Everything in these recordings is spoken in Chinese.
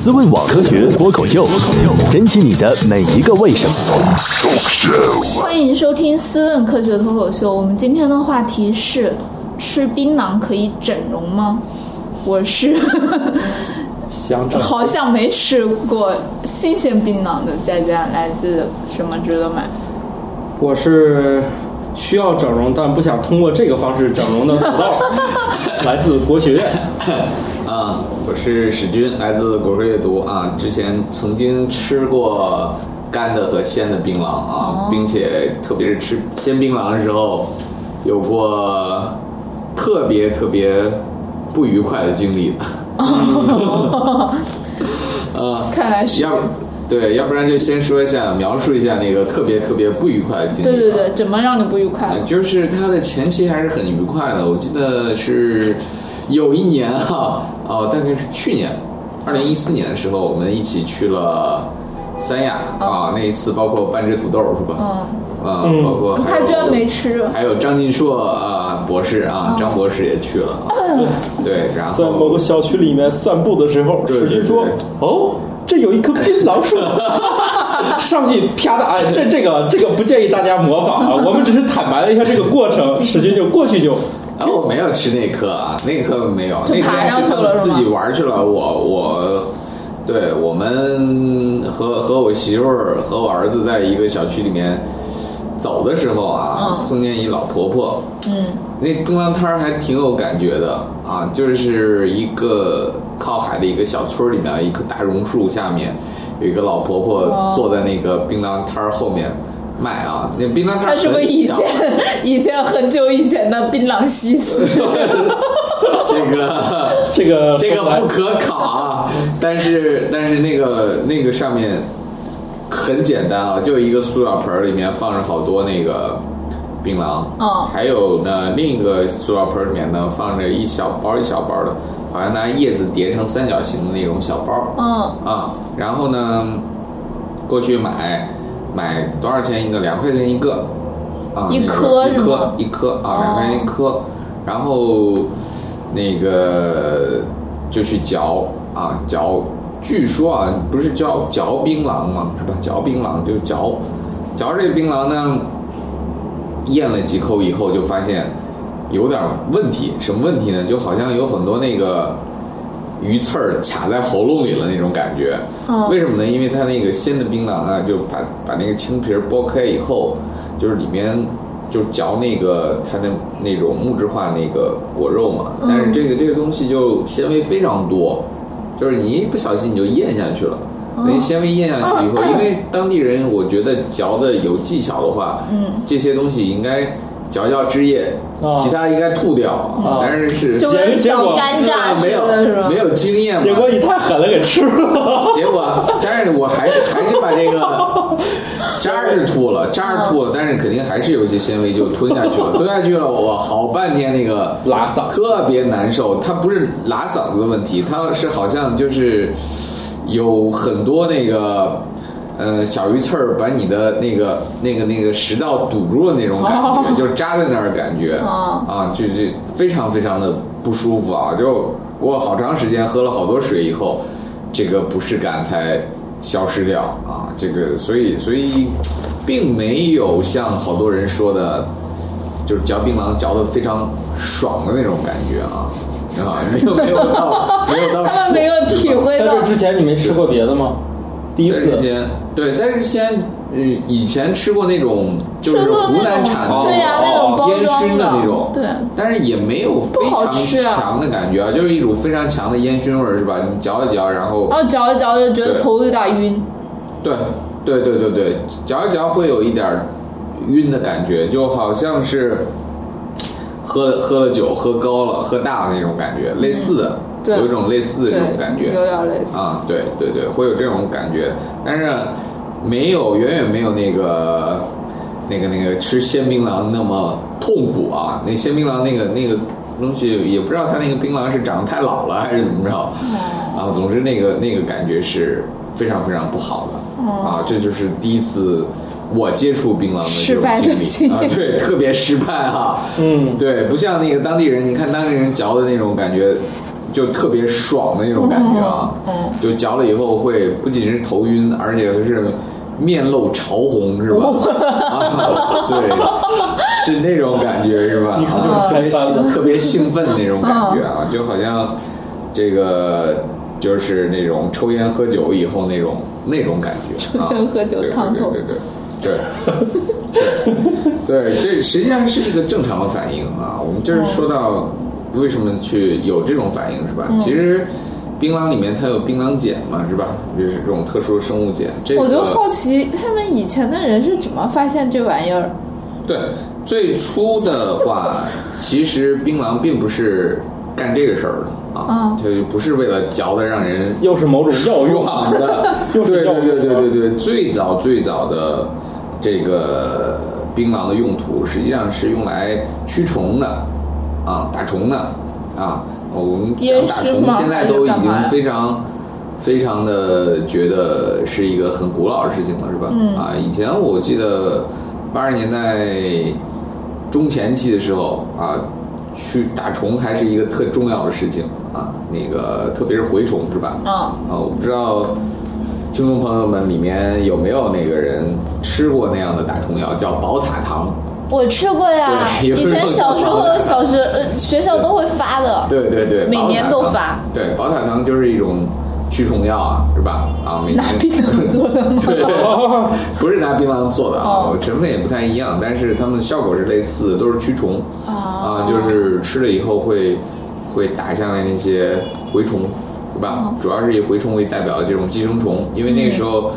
思问网科学脱口秀，珍惜你的每一个为什么。欢迎收听《思问科学脱口秀》。我们今天的话题是：吃槟榔可以整容吗？我是想整好像没吃过新鲜槟榔的佳佳，来自什么值得买？我是需要整容，但不想通过这个方式整容的土豆，来自国学院。啊，我是史军，来自果壳阅读啊。之前曾经吃过干的和鲜的槟榔啊，并且特别是吃鲜槟榔的时候，有过特别特别不愉快的经历的。啊，看来是要对，要不然就先说一下，描述一下那个特别特别不愉快的经历。对对对，怎么让你不愉快呃，？就是他的前期还是很愉快的。我记得是有一年哈、哦，大概是去年，二零一四年的时候，我们一起去了三亚啊。那一次包括半只土豆是吧？嗯，包括还有他居然没吃。还有张晋硕啊博士啊，张博士也去了啊。对，然后在某个小区里面散步的时候，史军说：“哦，这有一棵槟榔树。”上去啪的，哎，这这个这个不建议大家模仿啊，我们只是坦白了一下这个过程，史军就过去就啊，我没有吃那颗啊，那颗没有，那爬上去天是自己玩去了。我我，对我们和和我媳妇儿和我儿子在一个小区里面走的时候啊，嗯。碰见一老婆婆，嗯，那槟榔摊儿还挺有感觉的啊，就是一个靠海的一个小村里面，一棵大榕树下面有一个老婆婆哦坐在那个槟榔摊儿后面卖啊，那槟榔摊儿他是不是以前以前很久以前的槟榔西施？这个。这个这个不可考啊，但是但是那个那个上面很简单啊，就一个塑料盆儿里面放着好多那个槟榔，嗯还有呢另一个塑料盆儿里面呢放着一小包一小包的，好像拿叶子叠成三角形的那种小包，嗯，啊，然后呢过去买买多少钱一个？两块钱一个，啊，一那个一颗一颗啊，两块钱一颗，然后那个就去嚼啊嚼，据说啊不是叫嚼槟榔嘛是吧？嚼槟榔就嚼嚼这个槟榔呢，咽了几口以后就发现有点问题，什么问题呢？就好像有很多那个鱼刺儿卡在喉咙里了那种感觉。嗯为什么呢？因为它那个鲜的槟榔啊，就把把那个青皮儿剥开以后，就是里面就嚼那个它的那种木质化那个果肉嘛。但是这个这个东西就纤维非常多，就是你一不小心你就咽下去了。那纤维咽下去以后，因为当地人我觉得嚼的有技巧的话，嗯，这些东西应该嚼嚼汁液，啊其他应该吐掉。但是是结果干榨没有？没有经验嘛，结果你太狠了，给吃了。结果，但是我还是还是把这个 渣是吐了，渣是吐了，但是肯定还是有一些纤维就吞下去了，吞下去了，我好半天那个拉嗓特别难受。它不是拉嗓子的问题，它是好像就是有很多那个。呃，小鱼刺儿把你的那个、那个、那个食道堵住了那种感觉，就扎在那儿的感觉，哦啊，就就非常非常的不舒服啊！就过好长时间喝了好多水以后，这个不适感才消失掉啊。这个所以所以并没有像好多人说的，就是嚼槟榔嚼的非常爽的那种感觉啊啊，没有没有到没有到他们 没有体会到在这之前你没吃过别的吗？第一次。之前对，在之前嗯以前吃过那种就是湖南产的对呀、哦那种包烟装熏的那种，对，但是也没有非常强的感觉啊，就是一种非常强的烟熏味儿，是吧？你嚼一嚼，然后然后嚼一嚼就觉得头有点晕，对对对对对，嚼一嚼会有一点儿晕的感觉，就好像是喝喝了酒喝高了喝大了那种感觉，类似的，嗯对有一种类似的这种感觉，有点类似。啊，对对对，会有这种感觉，但是没有远远没有那个那个那个吃鲜槟榔那么痛苦啊。那鲜槟榔那个那个东西，也不知道它那个槟榔是长得太老了还是怎么着啊。总之那个那个感觉是非常非常不好的啊。这就是第一次我接触槟榔的这种失败的经历啊，对，特别失败哈。嗯，对，不像那个当地人，你看当地人嚼的那种感觉，就特别爽的那种感觉啊，嗯就嚼了以后会不仅是头晕，而且是面露潮红，是吧？啊，对，是那种感觉是吧？就特别兴特别兴奋那种感觉啊，就好像这个就是那种抽烟喝酒以后那种那种感觉啊，抽烟喝酒对烫头。对对对对对对，这实际上是一个正常的反应啊。我们就是说到为什么去有这种反应是吧？其实槟榔里面它有槟榔碱嘛，是吧？就是这种特殊的生物碱。这个我就好奇他们以前的人是怎么发现这玩意儿？对，最初的话，其实槟榔并不是干这个事儿的啊嗯，就不是为了嚼的让人 又是某种药用的，对对对对对对，最早最早的这个槟榔的用途，实际上是用来驱虫的啊，打虫的啊。我们烟讲打虫现在都已经非常。非常的觉得是一个很古老的事情了，是吧？嗯啊，以前我记得八十年代中前期的时候啊，去打虫还是一个特重要的事情啊，那个特别是蛔虫，是吧？嗯啊，我不知道听众朋友们里面有没有那个人吃过那样的打虫药，叫宝塔糖。我吃过呀，以前小时候小学呃学校都会发的。对对对，每年都发。对，宝塔糖就是一种驱虫药啊，是吧？啊，每年拿槟榔做的吗？对，不是拿槟榔做的啊哦，成分也不太一样，但是它们效果是类似的，都是驱虫啊啊，就是吃了以后会会打下来那些蛔虫，是吧？哦主要是以蛔虫为代表的这种寄生虫，因为那个时候。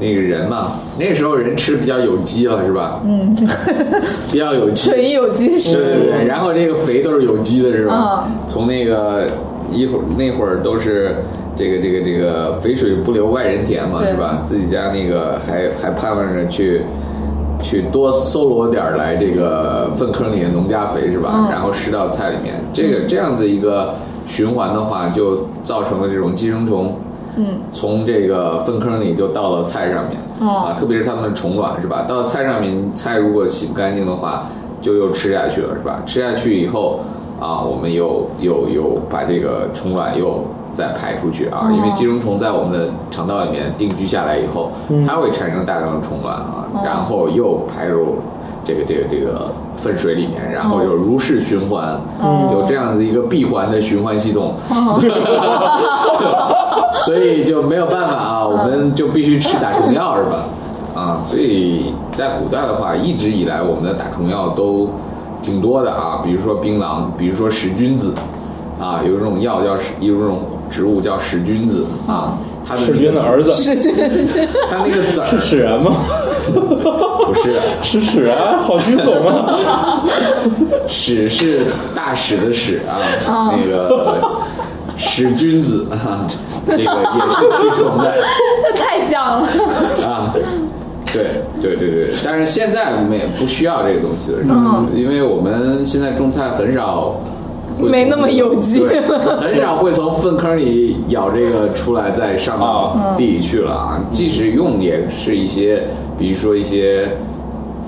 那个人嘛，那个时候人吃比较有机了，是吧？嗯，比较有机，纯有机食对对对，然后这个肥都是有机的，是吧？嗯从那个一会儿那会儿都是这个这个这个肥水不流外人田嘛，是吧？自己家那个还还盼望着去去多搜罗点儿来这个粪坑里的农家肥，是吧？嗯然后施到菜里面，这个这样子一个循环的话，就造成了这种寄生虫。嗯，从这个粪坑里就到了菜上面，哦。啊，特别是它们的虫卵是吧？到菜上面，菜如果洗不干净的话，就又吃下去了是吧？吃下去以后啊，我们又又又把这个虫卵又再排出去啊，哦。因为寄生虫在我们的肠道里面定居下来以后，它会产生大量的虫卵啊，哦。然后又排入这个这个这个粪水里面，然后哦。又如是循环，有这样的一个闭环的循环系统。所以就没有办法啊，我们就必须吃打虫药是吧？啊，所以在古代的话，一直以来我们的打虫药都挺多的啊，比如说槟榔，比如说石君子，啊，有一种药叫使有一种植物叫石君子啊，他的世君的儿子是是是，它那个籽是儿屎人吗？不是吃屎啊，好惊悚啊！使是大使的使啊，那个使君子啊，这个也是驱虫的。那太像了。啊，对对对对，但是现在我们也不需要这个东西了，嗯因为我们现在种菜很少没那么有机了很少会从粪坑里舀这个出来再上到地里去了啊。即使用，也是一些，比如说一些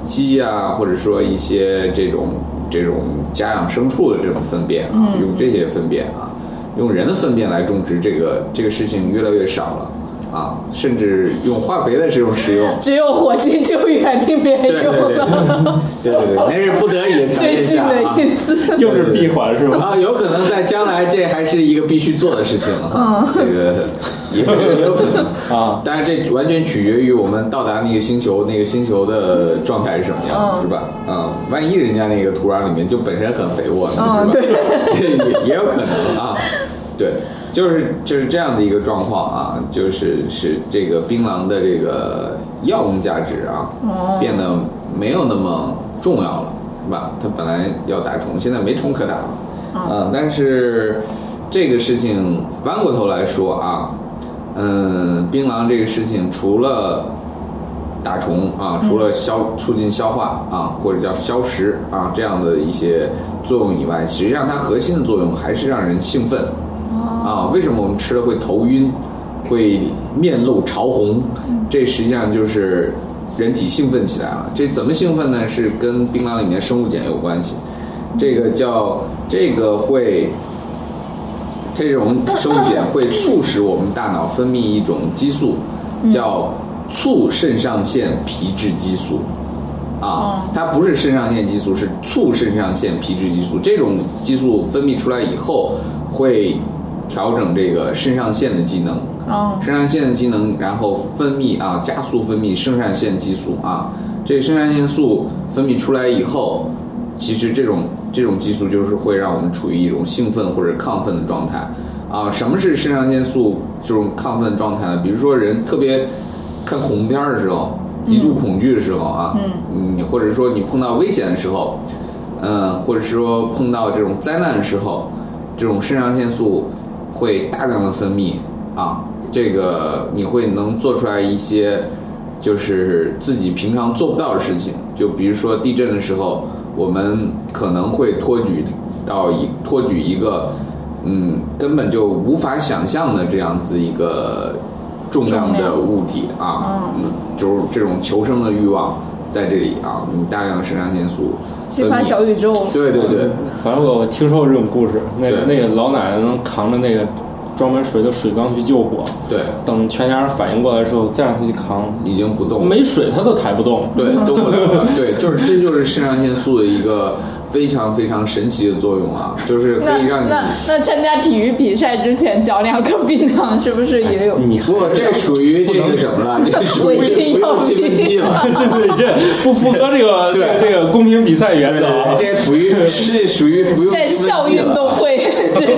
鸡啊，或者说一些这种这种家养牲畜的这种粪便啊，用这些粪便啊，用人的粪便来种植，这个这个事情越来越少了。啊，甚至用化肥的这种使用，只有火星救援里面对对有对了，对对对，那是不得已的条最近件下啊。的一次。又是闭环是吧？啊，有可能在将来这还是一个必须做的事情啊，这个也也有可能啊但是这完全取决于我们到达那个星球，那个星球的状态是什么样，嗯是吧？啊，万一人家那个土壤里面就本身很肥沃呢，嗯对？也也有可能啊，对。就是就是这样的一个状况啊，就是使这个槟榔的这个药用价值啊，变得没有那么重要了，是吧？它本来要打虫，现在没虫可打了，嗯、但是这个事情翻过头来说啊，嗯，槟榔这个事情除了打虫啊，除了消促进消化啊，或者叫消食啊这样的一些作用以外，实际上它核心的作用还是让人兴奋啊。为什么我们吃了会头晕，会面露潮红？这实际上就是人体兴奋起来了。这怎么兴奋呢？是跟槟榔里面生物碱有关系。这个叫这个会这种生物碱会促使我们大脑分泌一种激素，叫促肾上腺皮质激素。啊，它不是肾上腺激素，是促肾上腺皮质激素。这种激素分泌出来以后，会调整这个肾上腺的机能。哦，肾上腺的机能，然后分泌啊，加速分泌肾上腺激素啊。这肾上腺素分泌出来以后，其实这种这种激素就是会让我们处于一种兴奋或者亢奋的状态啊。什么是肾上腺素这种亢奋状态呢？比如说人特别看恐怖片儿的时候，极度恐惧的时候啊，嗯，你或者说你碰到危险的时候，嗯，或者说碰到这种灾难的时候，这种肾上腺素会大量的分泌啊，这个你会能做出来一些就是自己平常做不到的事情，就比如说地震的时候，我们可能会托举到一托举一个嗯根本就无法想象的这样子一个重量的物体啊，嗯，就是这种求生的欲望在这里啊，你大量的肾上腺素激发小宇宙。对对对，反正我听说过这种故事，那个那个老奶奶能扛着那个装满水的水缸去救火，对，等全家人反应过来的时候再让她去扛，已经不动了。没水她都抬不动。对，动不了了。对，就是这就是肾上腺素的一个非常非常神奇的作用啊，就是可以让你。那那参加体育比赛之前嚼两颗槟榔，是不是也有？你不，这属于这个什么了？这属于违禁药服用兴奋剂了。对对，这不符合这个这个这个公平比赛原则啊。这属于是属于不用在兴奋校运动会 之前，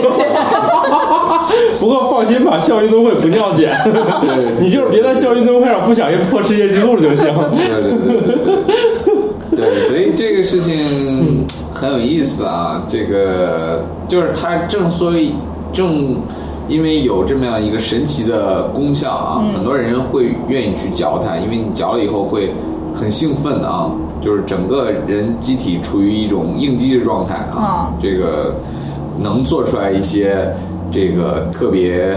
不过放心吧，校运动会不尿检，你就是别在校运动会上不小心破世界纪录就行。对对对对所以这个事情很有意思啊。这个就是它正所以正因为有这么样一个神奇的功效啊，很多人会愿意去嚼它，因为你嚼了以后会很兴奋啊，就是整个人机体处于一种应激的状态啊，嗯这个能做出来一些这个特别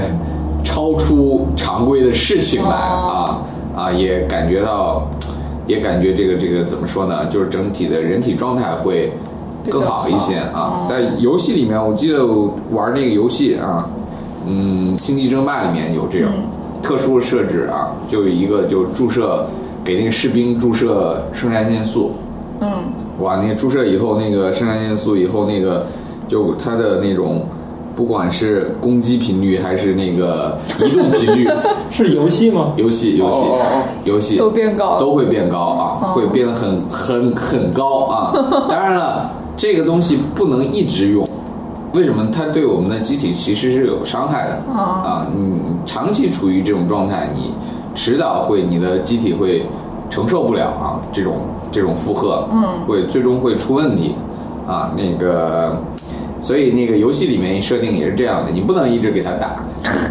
超出常规的事情来啊啊，也感觉到。也感觉这个这个怎么说呢？就是整体的人体状态会更好一些啊。在游戏里面，我记得我玩那个游戏啊，嗯，《星际争霸》里面有这种特殊的设置啊，就有一个就注射给那个士兵注射肾上腺素，嗯，哇，那个注射以后，那个肾上腺素以后，那个就它的那种，不管是攻击频率还是那个移动频率，是游戏吗？游戏游戏哦哦哦游戏都变高都会变高啊，会变得很很很高啊。当然了，这个东西不能一直用，为什么？它对我们的机体其实是有伤害的啊。你长期处于这种状态，你迟早会你的机体会承受不了啊这种这种负荷，嗯，会最终会出问题啊。那个。所以那个游戏里面设定也是这样的，你不能一直给他打，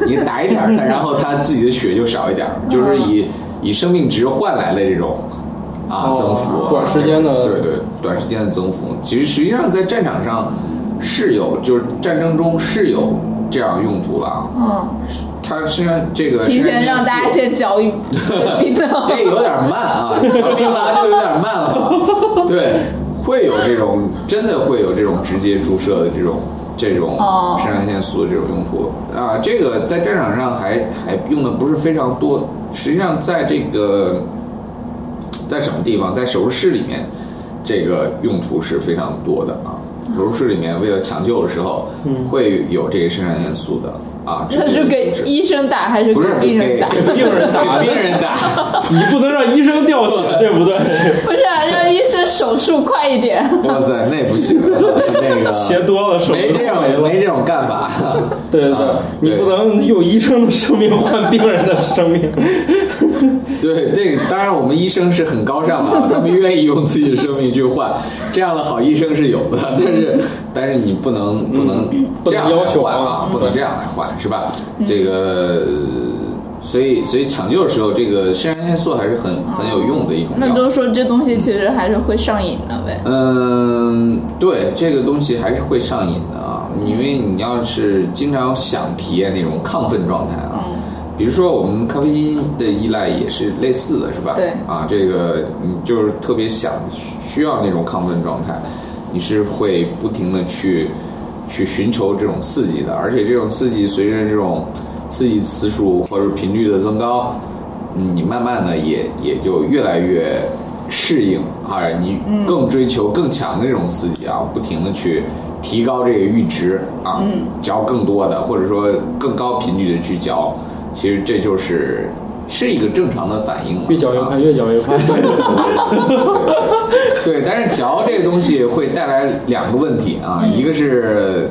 你打一点儿，他然后他自己的血就少一点儿，就是以以生命值换来的这种啊哦增幅，短时间的对对短时间的增幅，其实实际上在战场上是有，就是战争中是有这样用途了啊。嗯，它实际上这个提前让大家先嚼一槟榔。这个有点慢啊，嚼槟榔就有点慢了。对，会有这种真的会有这种直接注射的这种这种哦肾上腺素的这种用途啊。这个在战场上还还用的不是非常多，实际上在这个在什么地方，在手术室里面，这个用途是非常多的啊。手术室里面为了抢救的时候，会有这个肾上腺素的啊。那是给医生打还是给病人打？给病人打 给病人打。你不能让医生掉血，对不对？不是啊，让医生手术快一点。哇塞，那不行，那个 切多了手没这种没这种干法。对对对啊，你不能用医生的生命换病人的生命。对，这个当然我们医生是很高尚的啊，他们愿意用自己的生命去换，这样的好医生是有的，但是但是你不能不能这样来要求啊，不能这样来换，是吧？这个。所以，所以抢救的时候，这个肾上腺素还是很很有用的一种药。那都说这东西其实还是会上瘾的呗。嗯，对，这个东西还是会上瘾的啊，因为你要是经常想体验那种亢奋状态啊，比如说我们咖啡因的依赖也是类似的，是吧？对啊，这个你就是特别想需要那种亢奋状态，你是会不停的去去寻求这种刺激的，而且这种刺激随着这种刺激次数或者频率的增高，嗯你慢慢的也也就越来越适应啊，你更追求更强的这种刺激啊，不停的去提高这个阈值啊，嚼更多的或者说更高频率的去嚼，其实这就是是一个正常的反应，啊越嚼越快，越嚼越快。对对对对对对，但是嚼这个东西会带来两个问题啊，一个是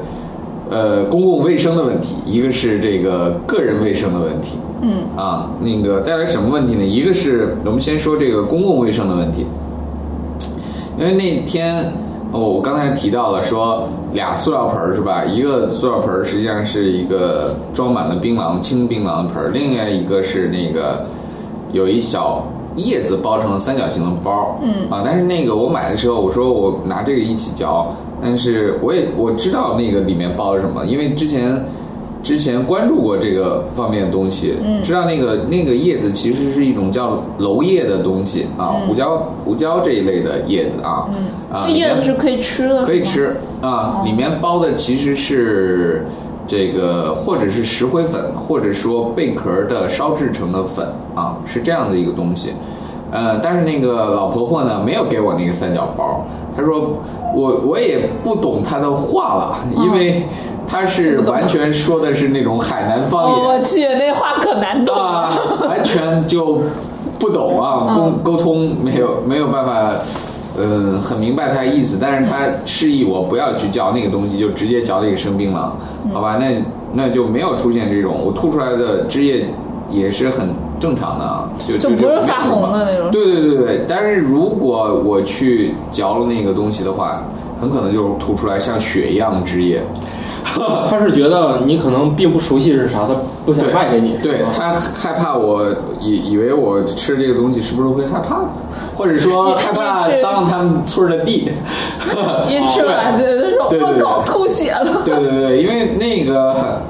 呃公共卫生的问题，一个是这个个人卫生的问题。嗯啊，那个带来什么问题呢？一个是我们先说这个公共卫生的问题，因为那天哦，我刚才提到了说俩塑料盆儿是吧？一个塑料盆儿实际上是一个装满了槟榔青槟榔的盆儿，另外一个是那个有一小叶子包成了三角形的包，嗯。啊，但是那个我买的时候，我说我拿这个一起嚼，但是我也我知道那个里面包了什么，因为之前之前关注过这个方面的东西，嗯，知道那个那个叶子其实是一种叫楼叶的东西啊，胡椒胡椒这一类的叶子啊，嗯。啊，叶子是可以吃的，可以。吃啊，里面包的其实是这个或者是石灰粉，或者说贝壳的烧制成的粉啊，是这样的一个东西。呃，但是那个老婆婆呢，没有给我那个三角包，她说我我也不懂她的话了，因为她是完全说的是那种海南方言。哦，我去，那话可难懂了。啊，完全就不懂啊，沟沟通没有没有办法，嗯，很明白他的意思，但是他示意我不要去嚼那个东西，就直接嚼那个生槟榔，好吧？那那就没有出现这种我吐出来的汁液也是很正常的啊，就就不是发红的那种对对对对，但是如果我去嚼了那个东西的话，很可能就吐出来像血一样的汁液。他是觉得你可能并不熟悉是啥，他不想卖给你，对他害怕我以以为我吃这个东西是不是会害怕，或者说害怕脏了他们村的地。一吃完 就就说对对对我靠吐血了。对对对，因为那个，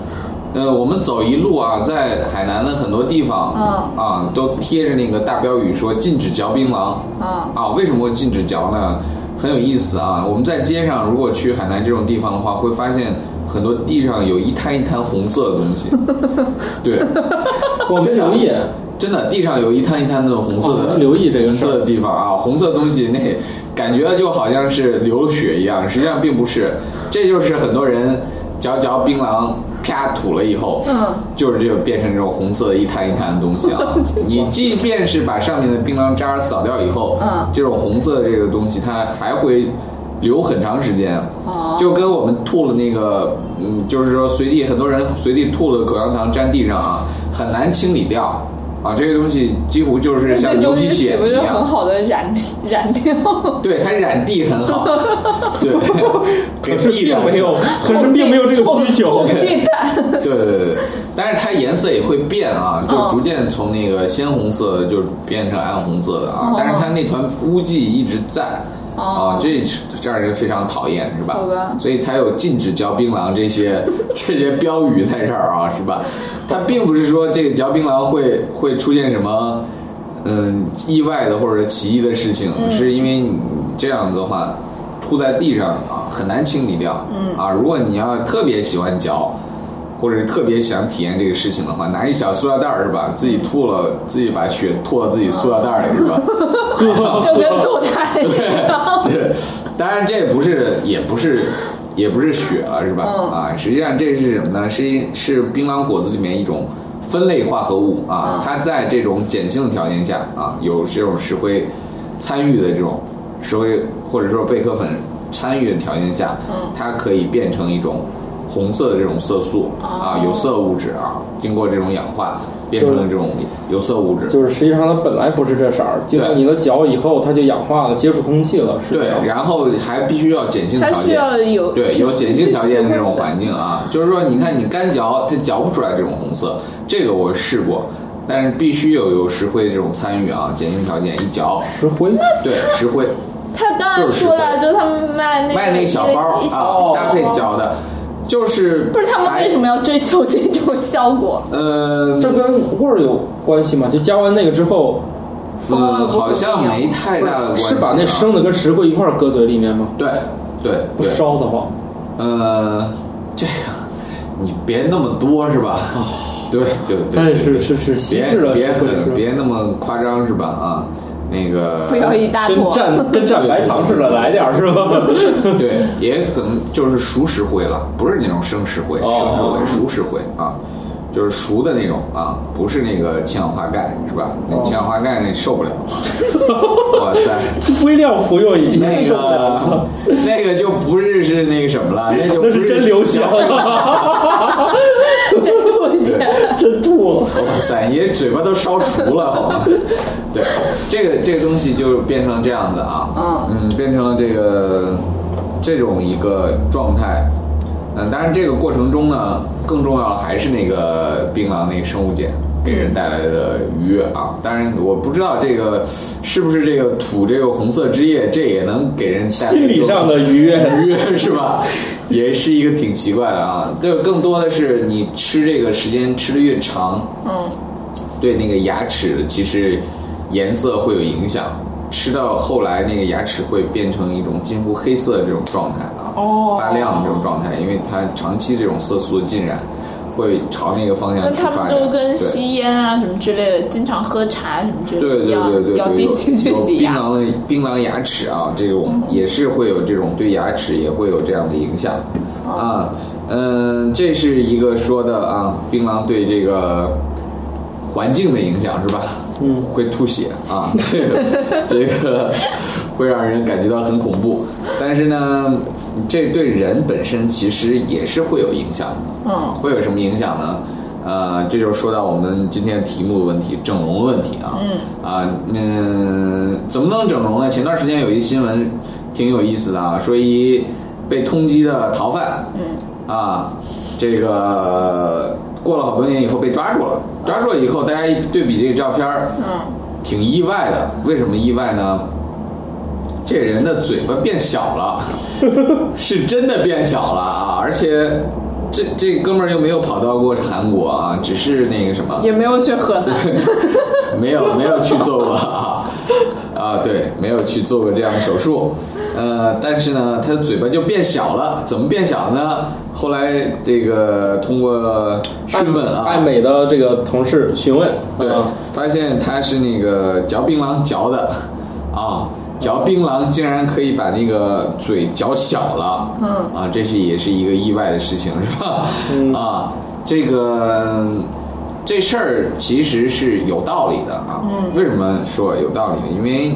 呃，我们走一路啊，在海南的很多地方，嗯啊，都贴着那个大标语说禁止嚼槟榔，嗯啊，为什么会禁止嚼呢？很有意思啊！我们在街上如果去海南这种地方的话，会发现很多地上有一滩一滩红色的东西，对，我没留意，真的地上有一滩一滩那种红色的，哦没留意这个红色的地方啊，红色东西那感觉就好像是流血一样，实际上并不是，这就是很多人嚼嚼槟榔啪吐了以后，嗯，就是这种变成这种红色的一滩一滩的东西啊。你即便是把上面的槟榔渣扫掉以后，嗯。这种红色的这个东西它还会。留很长时间，哦就跟我们吐了那个，嗯，就是说随地很多人随地吐了口香糖粘地上啊，很难清理掉啊。这个东西几乎就是像这东牛皮西岂不是癣一样，很好的染 染料？对，它染地很好，对，给可是并没有，可是并没有这个需求。地 毯。对对对对，但是它颜色也会变啊，就哦逐渐从那个鲜红色就变成暗红色的啊哦，但是它那团污迹一直在。哦啊，这这让人非常讨厌，是吧？好吧所以才有禁止嚼槟榔这些 这些标语在这儿啊，是吧？它并不是说这个嚼槟榔会会出现什么嗯意外的或者奇异的事情，嗯是因为你这样子的话，吐在地上啊很难清理掉。嗯啊，如果你要特别喜欢嚼。或者是特别想体验这个事情的话，拿一小塑料袋儿是吧？自己吐了，自己把血吐到自己塑料袋儿里是吧？就跟吐痰一样。对，当然这不是，也不是，也不是血了，是吧？嗯啊，实际上这是什么呢？是一是槟榔果子里面一种分类化合物啊，嗯它在这种碱性条件下啊，有这种石灰参与的这种石灰或者说贝壳粉参与的条件下，嗯它可以变成一种红色的这种色素啊，哦有色物质啊，经过这种氧化变成了这种有色物质。就是实际上它本来不是这色儿，经过你的嚼以后，它就氧化了，接触空气了，是对，然后还必须要碱性条件，它需要有对有碱性条件的这种环境啊，就是说，你看你干嚼，它嚼不出来这种红色，这个我试过，但是必须有有石灰这种参与啊，碱性条件一嚼，石灰。对石灰他刚才说了，就他们卖那个卖那小包啊，一搭配嚼的，就是不是他们为什么要追求这种效果？呃，这跟味儿有关系吗？就加完那个之后，风味嗯，好像没太大的关系啊，是把那生的跟石灰一块儿搁嘴里面吗？对对不，烧得慌。呃，这个你别那么多是吧？对对对，但是是是稀别释了别是是是很别那么夸张是吧？啊，那个不要一大跟。蘸跟蘸白糖似的，来点儿是吧？对，也可能就是熟石灰了，不是那种生石灰，哦生石灰，熟石灰啊，就是熟的那种啊，不是那个氢氧化钙是吧？那氢氧化钙那受不了啊！哇塞，微量服用已经那个那个就不是是那个什么了，那就不那是真流血。真吐。哇塞，你这嘴巴都烧熟了，好吗？对，这个这个东西就变成这样子啊，嗯变成了这个这种一个状态。嗯，当然这个过程中呢，更重要的还是那个槟榔那个生物碱给人带来的愉悦啊。当然，我不知道这个是不是这个吐这个红色汁液，这也能给人带来心理上的愉悦，愉悦是吧？也是一个挺奇怪的啊。对，更多的是你吃这个时间吃的越长，嗯，对那个牙齿其实颜色会有影响。吃到后来，那个牙齿会变成一种近乎黑色的这种状态啊，哦发亮的这种状态，因为它长期这种色素的浸染，会朝那个方向去他们发展。就跟对吸烟啊什么之类的，经常喝茶什么之类对对的一样，对对对，要定期去洗牙。槟榔的槟榔牙齿啊，这种也是会有这种对牙齿也会有这样的影响啊。嗯，这是一个说的啊，槟榔对这个环境的影响是吧？嗯，会吐血啊，这个这个会让人感觉到很恐怖。但是呢，这对人本身其实也是会有影响的。嗯会有什么影响呢？呃，这就是说到我们今天题目的问题，整容的问题啊。嗯啊，嗯，怎么能整容呢？前段时间有一新闻挺有意思的啊，说一被通缉的逃犯，嗯啊，这个过了好多年以后被抓住了，抓住了以后，大家一对比这个照片儿，嗯，挺意外的。为什么意外呢？这人的嘴巴变小了，是真的变小了啊！而且这这哥们儿又没有跑到过韩国啊，只是那个什么，也没有去河南。没有没有去做过啊啊，对，没有去做过这样的手术。呃，但是呢，他的嘴巴就变小了，怎么变小呢？后来这个通过询问啊，爱美的这个同事询问，对啊，发现他是那个嚼槟榔嚼的，啊，嚼槟榔竟然可以把那个嘴嚼小了，嗯啊，这是也是一个意外的事情，是吧？嗯啊，这个这事儿其实是有道理的啊。嗯为什么说有道理呢？因为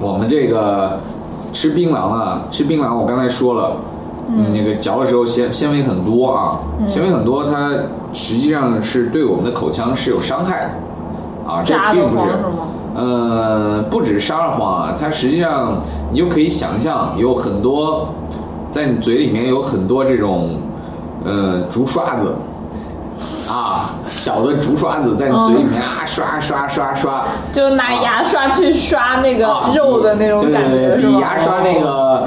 我们这个吃槟榔啊，吃槟榔，我刚才说了，嗯，那个嚼的时候纤纤维很多啊，嗯纤维很多，它实际上是对我们的口腔是有伤害的啊，这并不是慌是吗。呃，不止沙二黄啊，它实际上你就可以想象有很多在你嘴里面有很多这种呃竹刷子啊，小的竹刷子在你嘴里面啊刷刷刷刷，就拿牙刷去刷那个啊肉的那种感觉，对对，比？牙刷那个。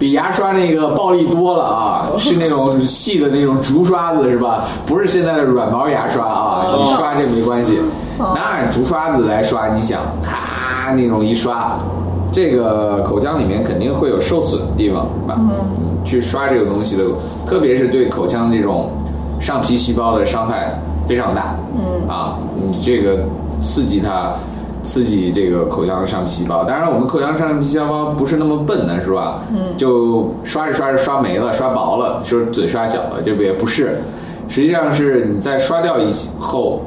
比牙刷那个暴力多了啊，是那种细的那种竹刷子是吧？不是现在的软毛牙刷啊，哦你刷这没关系。拿竹刷子来刷，你想，咔那种一刷，这个口腔里面肯定会有受损的地方，是吧？嗯，去刷这个东西的，特别是对口腔这种上皮细胞的伤害非常大。嗯啊，你这个刺激它，刺激这个口腔上皮细胞。当然，我们口腔上皮细胞不是那么笨的，是吧？嗯，就刷着刷着刷没了，刷薄了，说嘴刷小了，这不也不是。实际上是你在刷掉以后，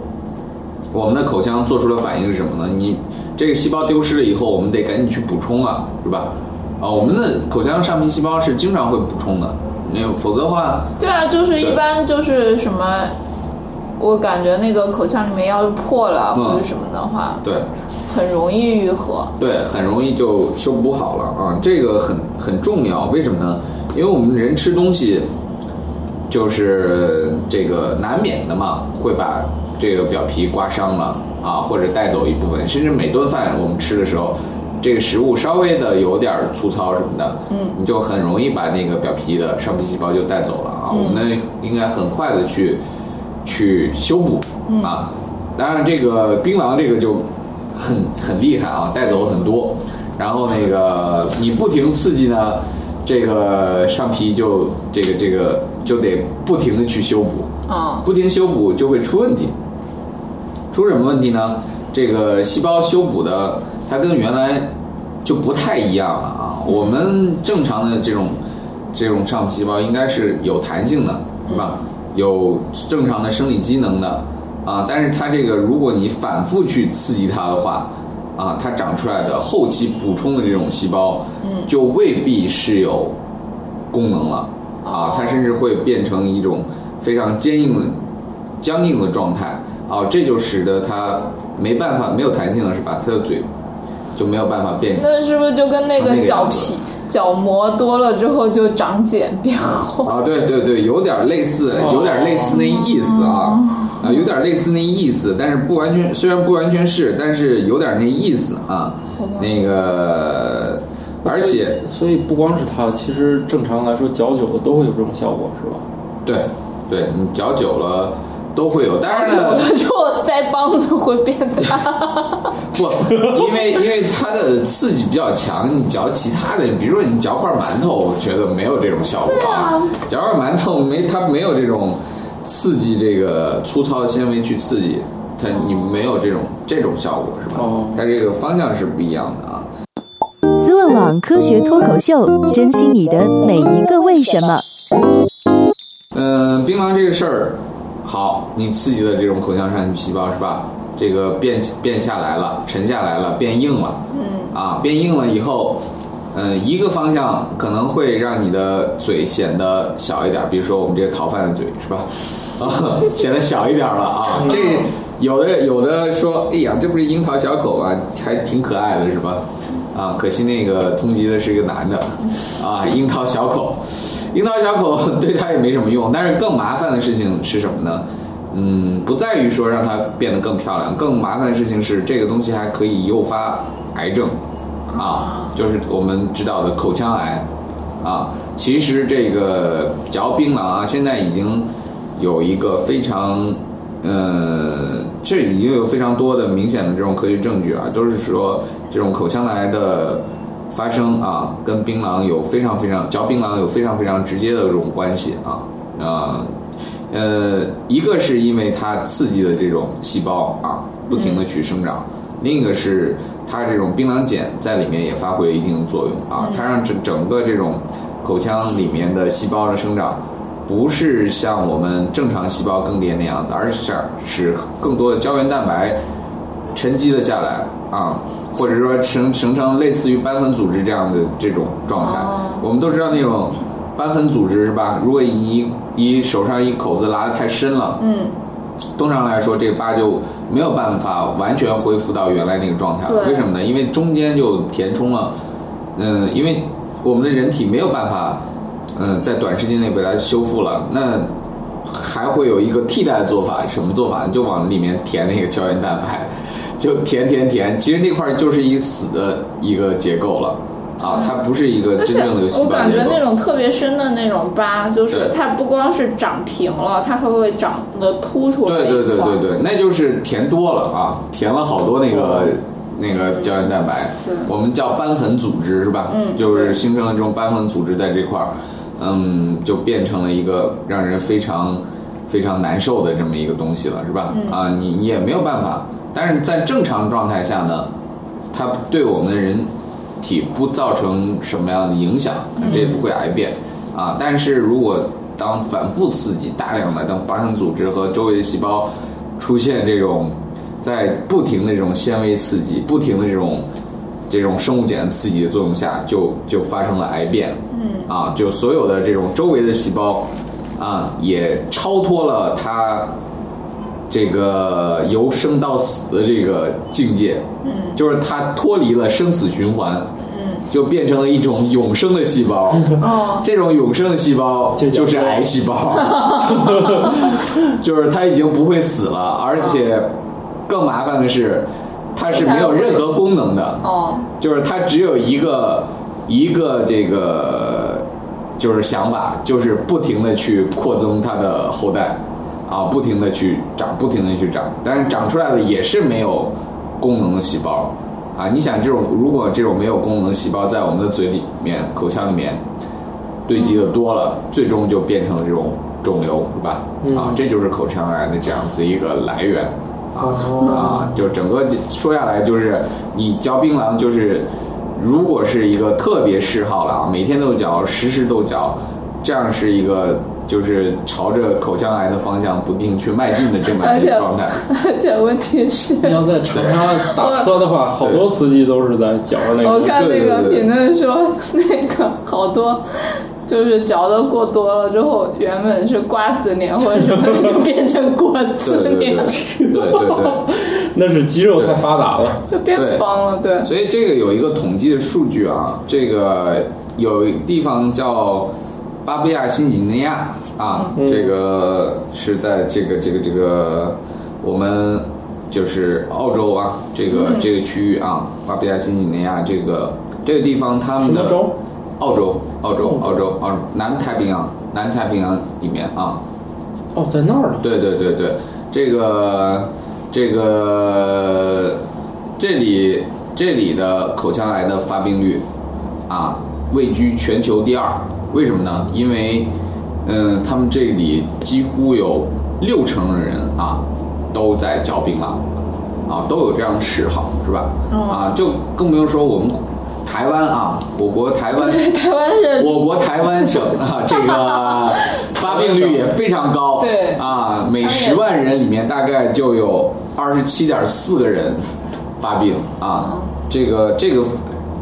我们的口腔做出的反应是什么呢？你这个细胞丢失了以后，我们得赶紧去补充啊，是吧？啊，我们的口腔上皮细胞是经常会补充的，那否则的话，对啊，就是一般就是什么，我感觉那个口腔里面要是破了嗯或者什么的话，对很容易愈合。对，很容易就修补好了啊，这个很很重要。为什么呢？因为我们人吃东西，就是这个难免的嘛，会把这个表皮刮伤了啊，或者带走一部分，甚至每顿饭我们吃的时候，这个食物稍微的有点儿粗糙什么的，嗯，你就很容易把那个表皮的上皮细胞就带走了啊。我们呢应该很快的去去修补啊。当然，这个槟榔这个就很很厉害啊，带走很多。然后那个你不停刺激呢，这个上皮就这个这个就得不停的去修补，啊，不停修补就会出问题。出什么问题呢？这个细胞修补的它跟原来就不太一样了啊。我们正常的这种这种上皮细胞应该是有弹性的，是吧？有正常的生理机能的啊。但是它这个如果你反复去刺激它的话，啊，它长出来的后期补充的这种细胞，嗯就未必是有功能了啊，它甚至会变成一种非常坚硬的、僵硬的状态啊，这就使得它没办法没有弹性了，是吧？它的嘴就没有办法变。那是不是就跟那个角个样子皮角膜多了之后就长茧变厚？啊，对对对，有点类似，有点类似那意思啊，啊，有点类似那意思，但是不完全，虽然不完全是，但是有点那意思啊。那个，而且所以不光是它，其实正常来说嚼久了都会有这种效果，是吧？对对，你嚼久了都会有，当然久呢了，之后腮帮子会变大。不，因为因为它的刺激比较强，你嚼其他的，比如说你嚼块馒头，我觉得没有这种效果嚼块馒头没它没有这种刺激这个粗糙的纤维去刺激它，你没有这种这种效果是吧？哦它这个方向是不一样的啊。思问网科学脱口秀，珍惜你的每一个为什么。嗯，槟榔这个事儿，好，你刺激的这种口腔上皮细胞是吧？这个变变下来了，沉下来了，变硬了。嗯。啊，变硬了以后，嗯，一个方向可能会让你的嘴显得小一点，比如说我们这个逃犯的嘴是吧？啊，显得小一点了啊。这有的有的说，哎呀，这不是樱桃小口吗？还挺可爱的是吧？啊，可惜那个通缉的是一个男的，啊，樱桃小口，樱桃小口 对他也没什么用，但是更麻烦的事情是什么呢？嗯，不在于说让它变得更漂亮，更麻烦的事情是这个东西还可以诱发癌症，啊，就是我们知道的口腔癌，啊，其实这个嚼槟榔啊，现在已经有一个非常，呃，这已经有非常多的明显的这种科学证据啊，都是说这种口腔癌的发生啊，跟槟榔有非常非常嚼槟榔有非常非常直接的这种关系啊，啊。呃，一个是因为它刺激的这种细胞啊，不停的去生长；另一个是它这种槟榔碱在里面也发挥了一定的作用啊，它让整整个这种口腔里面的细胞的生长，不是像我们正常细胞更迭那样子，而是使更多的胶原蛋白沉积了下来啊，或者说形形成类似于斑痕组织这样的这种状态。我们都知道那种斑痕组织是吧？如果你你手上一口子拉的太深了，嗯，通常来说这个疤就没有办法完全恢复到原来那个状态了。为什么呢？因为中间就填充了，嗯，因为我们的人体没有办法，嗯，在短时间内把它修复了，那还会有一个替代的做法，什么做法？就往里面填那个胶原蛋白，就填填填，其实那块儿就是一死的一个结构了。啊，它不是一个真正的我。感觉那种特别深的那种疤，就是它不光是长平了，它还会长得凸出来对对对对对，那就是填多了啊，填了好多那个那个胶原蛋白，我们叫瘢痕组织是吧？嗯就是形成了这种瘢痕组织在这块儿，嗯，就变成了一个让人非常非常难受的这么一个东西了，是吧？啊，你你也没有办法，但是在正常状态下呢，它对我们的人体不造成什么样的影响，这也不会癌变啊。但是如果当反复刺激大量的当瘢痕组织和周围的细胞出现这种在不停的这种纤维刺激、不停的这种这种生物碱刺激的作用下，就就发生了癌变。嗯，啊，就所有的这种周围的细胞啊，也超脱了它这个由生到死的这个境界。嗯，就是它脱离了生死循环。嗯，就变成了一种永生的细胞。哦，这种永生的细胞就是癌细胞 就是它已经不会死了，而且更麻烦的是，它是没有任何功能的。哦，就是它只有一个一个这个就是想法，就是不停的去扩增它的后代，啊，不停的去长，不停的去长，但是长出来的也是没有功能的细胞，啊，你想这种如果这种没有功能细胞在我们的嘴里面、口腔里面，堆积的多了，最终就变成了这种肿瘤，是吧？啊，这就是口腔癌的这样子一个来源。啊啊，就整个说下来，就是你嚼槟榔，就是如果是一个特别嗜好了啊，每天都嚼，时时都嚼，这样是一个就是朝着口腔癌的方向不定去迈进的这么一个状态。而且问题是，你要在长沙打车的话，好多司机都是在嚼着那个。我看那个评论说，那个好多就是嚼的过多了之后，原本是瓜子脸或者什么，就变成果子对对对脸，对对对对。那是肌肉太发达了。就变方了。对，所以这个有一个统计的数据啊，这个有地方叫巴布亚新几内亚啊，这个是在这个这个这个我们就是澳洲啊，这个、这个区域啊，巴布亚新几内亚这个这个地方他们的什么州？澳洲，澳洲，澳洲，澳南太平洋，南太平洋里面啊，哦，在那儿呢。对对对对，这个这个这里这里的口腔癌的发病率啊，位居全球第二。为什么呢？因为嗯，他们这里几乎有六成的人啊都在嚼槟榔啊，都有这样的嗜好，是吧？啊，就更不用说我们台湾啊，我国台湾。台湾人我国台湾省啊，这个发病率也非常高。对啊，每十万人里面大概就有二十七点四个人发病啊。这个这个，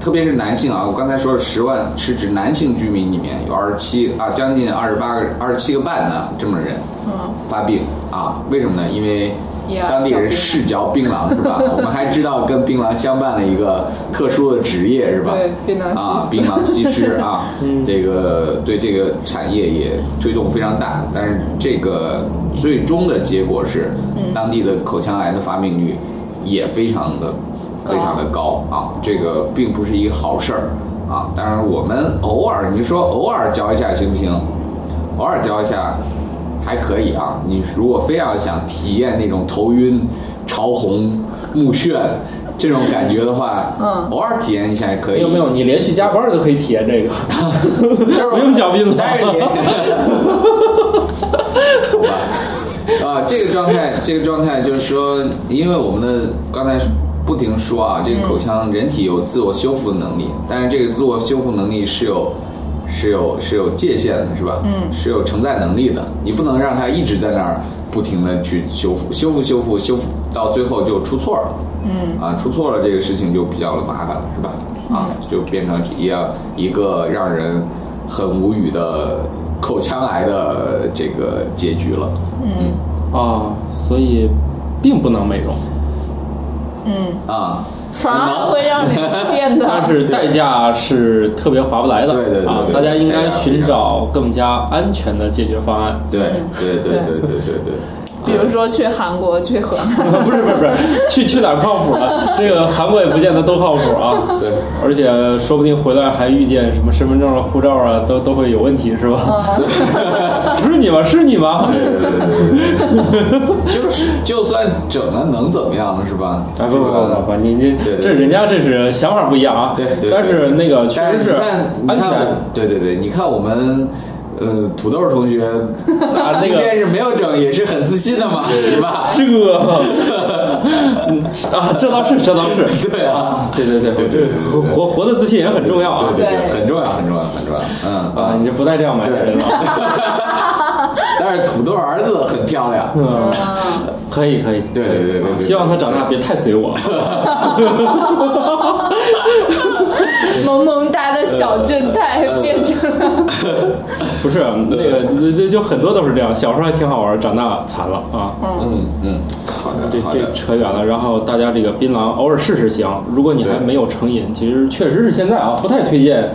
特别是男性啊，我刚才说了十万是指男性居民里面有二十七啊，将近二十八个、二十七个半呢这么人发病啊。为什么呢？因为呀当地人嗜嚼槟榔是吧？我们还知道跟槟榔相伴的一个特殊的职业是吧？对槟榔啊，槟榔西施啊，这个对这个产业也推动非常大，但是这个最终的结果是，当地的口腔癌的发病率也非常的非常的高啊，这个并不是一个好事儿啊。当然，我们偶尔你说偶尔嚼一下行不行？偶尔嚼一下还可以啊。你如果非要想体验那种头晕、潮红、目眩这种感觉的话，嗯偶尔体验一下也可以。没有没有，你连续加班都可以体验这个，就 是不用嚼槟榔但是你，好吧，啊，这个状态，这个状态就是说，因为我们的刚才不停说啊，这个口腔人体有自我修复的能力，但是这个自我修复能力是有。是有是有界限的，是吧？嗯，是有承载能力的。你不能让它一直在那儿不停的去修复、修复、修复、修复，到最后就出错了。嗯，啊，出错了，这个事情就比较麻烦了，是吧？啊，就变成一样一个让人很无语的口腔癌的这个结局了。嗯啊，所以并不能美容，嗯啊，反而会让你变得 但是代价是特别划不来的。对对对大家应该寻找更加安全的解决方案。对对对对对对对。比如说去韩国、去河南，不是不是不是，去去哪儿靠谱啊？这个韩国也不见得都靠谱啊。对，而且说不定回来还遇见什么身份证啊、护照啊，都都会有问题，是吧？不 是你吗？是你吗？就是就算整了能怎么样是吧？啊不不不不不，你你对对这人家这是想法不一样啊。对对，但是那个确实是但你看，你安全。对对对，你看我们。呃，土豆同学，啊那个即便是没有整，也是很自信的嘛，是吧？这个嗯啊，这倒是，这倒是，对啊，对对对对对活活的自信也很重要啊。对对很重要，很重要，很重要。嗯啊，你这不带这样买的对人啊。但是土豆儿子很漂亮，嗯，可以可以，对对对对希望他长大别太随我。萌萌哒的小正太变成了，不是那个，就就就很多都是这样，小时候还挺好玩，长大惨了啊。嗯嗯，好的好的这，扯远了，然后大家这个槟榔偶尔试试行。如果你还没有成瘾，其实确实是现在啊，不太推荐，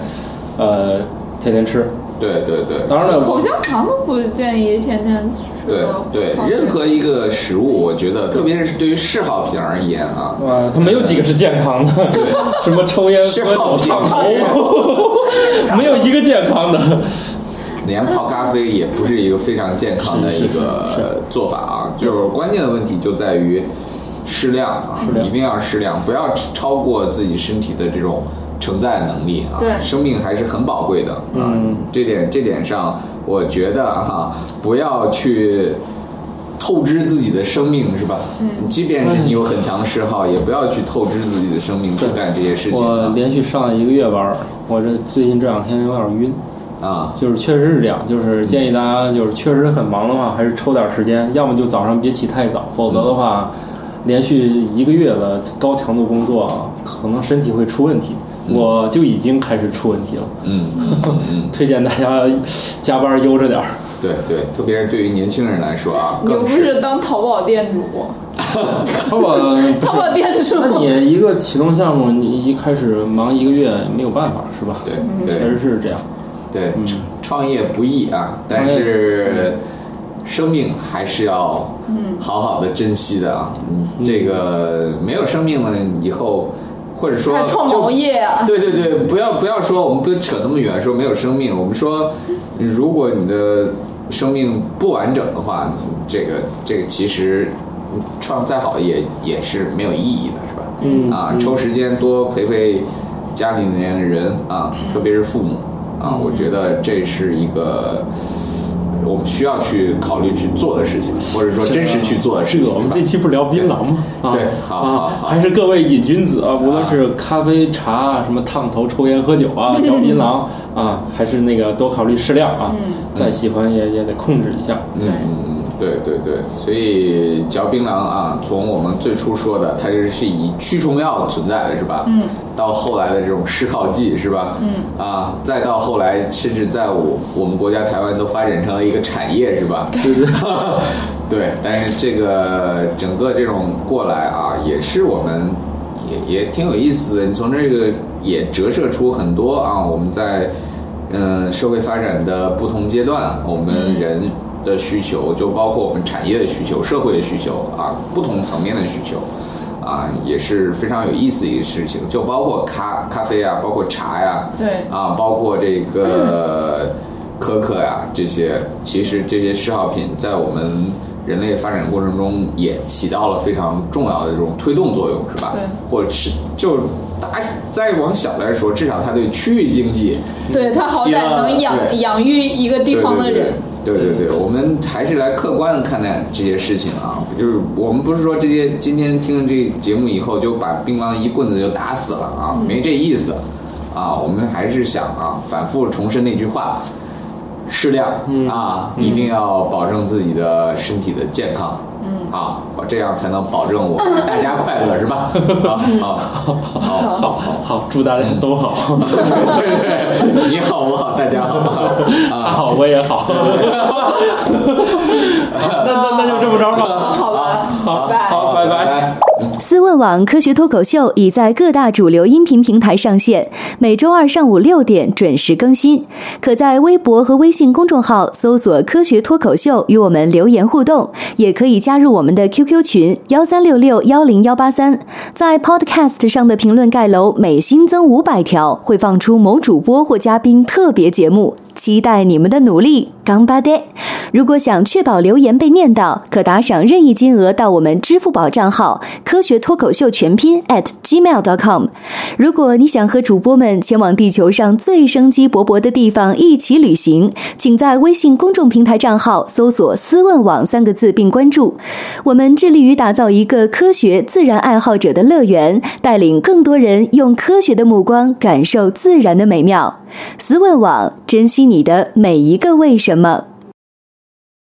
呃，天天吃。对对对。当然了，口香糖都不建议天天吃。对对，任何一个食物，我觉得，特别是对于嗜好品而言啊，哇，它没有几个是健康的，什么抽烟、是喝酒、好烫头，没有一个健康的。连泡咖啡也不是一个非常健康的一个做法啊。就是关键的问题就在于适量啊，一定要适量，不要超过自己身体的这种承载能力啊，对生命还是很宝贵的啊。嗯这点这点上，我觉得哈、不要去透支自己的生命，是吧？嗯，即便是你有很强的嗜好，也不要去透支自己的生命去干这些事情我啊连续上了一个月班儿，我这最近这两天有点晕，啊。就是确实是这样，就是建议大家就是确实很忙的话，还是抽点时间，要么就早上别起太早，否则的话，连续一个月的高强度工作啊，可能身体会出问题。我就已经开始出问题了，嗯 推荐大家加班悠着点儿。对对，特别是对于年轻人来说啊，你又不是是当淘宝店主，淘宝 淘宝，店主，那你一个启动项目，你一开始忙一个月没有办法，是吧？对确实是这样。对，嗯创业不易啊，但是生命还是要好好的珍惜的啊。嗯，这个没有生命了以后，或者说还创业啊？对对对，不要不要说我们不扯那么远，说没有生命，我们说如果你的生命不完整的话，这个这个其实创再好也也是没有意义的，是吧？嗯啊，嗯抽时间多陪陪家里面的人啊，特别是父母啊，我觉得这是一个。我们需要去考虑去做的事情，或者说真实去做的事情。这个我们这期不聊槟榔吗？啊对好好啊，好还是各位瘾君子啊，无论是咖啡、茶啊，什么烫头、抽烟、喝酒啊，嚼槟榔啊，还是那个多考虑适量啊。再喜欢也也得控制一下。嗯嗯嗯，对对对，所以嚼槟榔啊，从我们最初说的，它就是以驱虫药存在的是吧？嗯。到后来的这种嗜好剂是吧？嗯。啊，再到后来，甚至在我我们国家台湾都发展成了一个产业是吧？对对。对，但是这个整个这种过来啊，也是我们也也挺有意思的。你从这个也折射出很多啊，我们在嗯社会发展的不同阶段，我们人的需求，就包括我们产业的需求、社会的需求啊，不同层面的需求。啊，也是非常有意思一个事情，就包括咖咖啡啊，包括茶呀、对啊，包括这个 可可呀、这些，其实这些嗜好品在我们人类发展过程中也起到了非常重要的这种推动作用，是吧？对或者是就大再往小来说，至少它对区域经济对它好歹能养养育一个地方的人。对对对，对对对我们还是来客观的看待这些事情啊，就是我们不是说这些今天听了这节目以后就把槟榔一棍子就打死了啊，没这意思啊，我们还是想啊，反复重申那句话。适量、啊，一定要保证自己的身体的健康，嗯啊，这样才能保证我们 大家快乐，是吧？好好好好好好，祝大家都好，你好，我好，大家好 他啊！好我也好。那那那就这么着吧。好吧，好拜好，拜拜。思问网科学脱口秀已在各大主流音频平台上线，每周二上午六点准时更新。可在微博和微信公众号搜索“科学脱口秀”与我们留言互动，也可以加入我们的 QQ 群幺三六六幺零幺八三。在 Podcast 上的评论盖楼每新增五百条，会放出某主播或嘉宾特别节目。期待你们的努力，干巴爹！如果想确保留言被念到，可打赏任意金额到我们支付宝账号“科学脱口秀全拼 ”at gmail.com。如果你想和主播们前往地球上最生机勃勃的地方一起旅行，请在微信公众平台账号搜索“思问网”三个字并关注。我们致力于打造一个科学自然爱好者的乐园，带领更多人用科学的目光感受自然的美妙。思问网，珍惜你的每一个为什么。